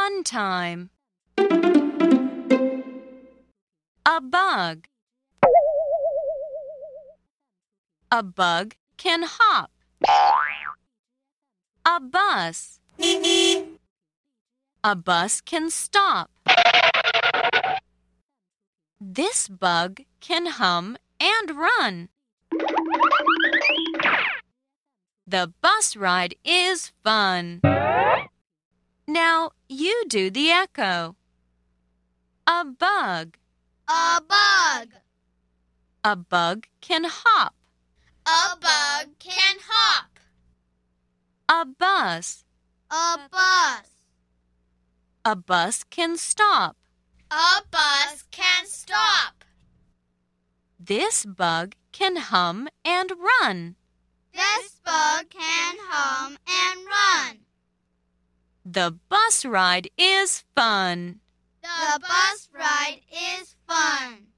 Fun time. A bug. A bug can hop. A bus. A bus can stop. This bug can hum and run. The bus ride is fun. Now you do the echo. A bug. A bug. A bug can hop. A bug can hop. A bus. A bus. A bus can stop. A bus can stop. This bug can hum and run. This bug can hum and run. The bus ride is fun. The bus ride is fun.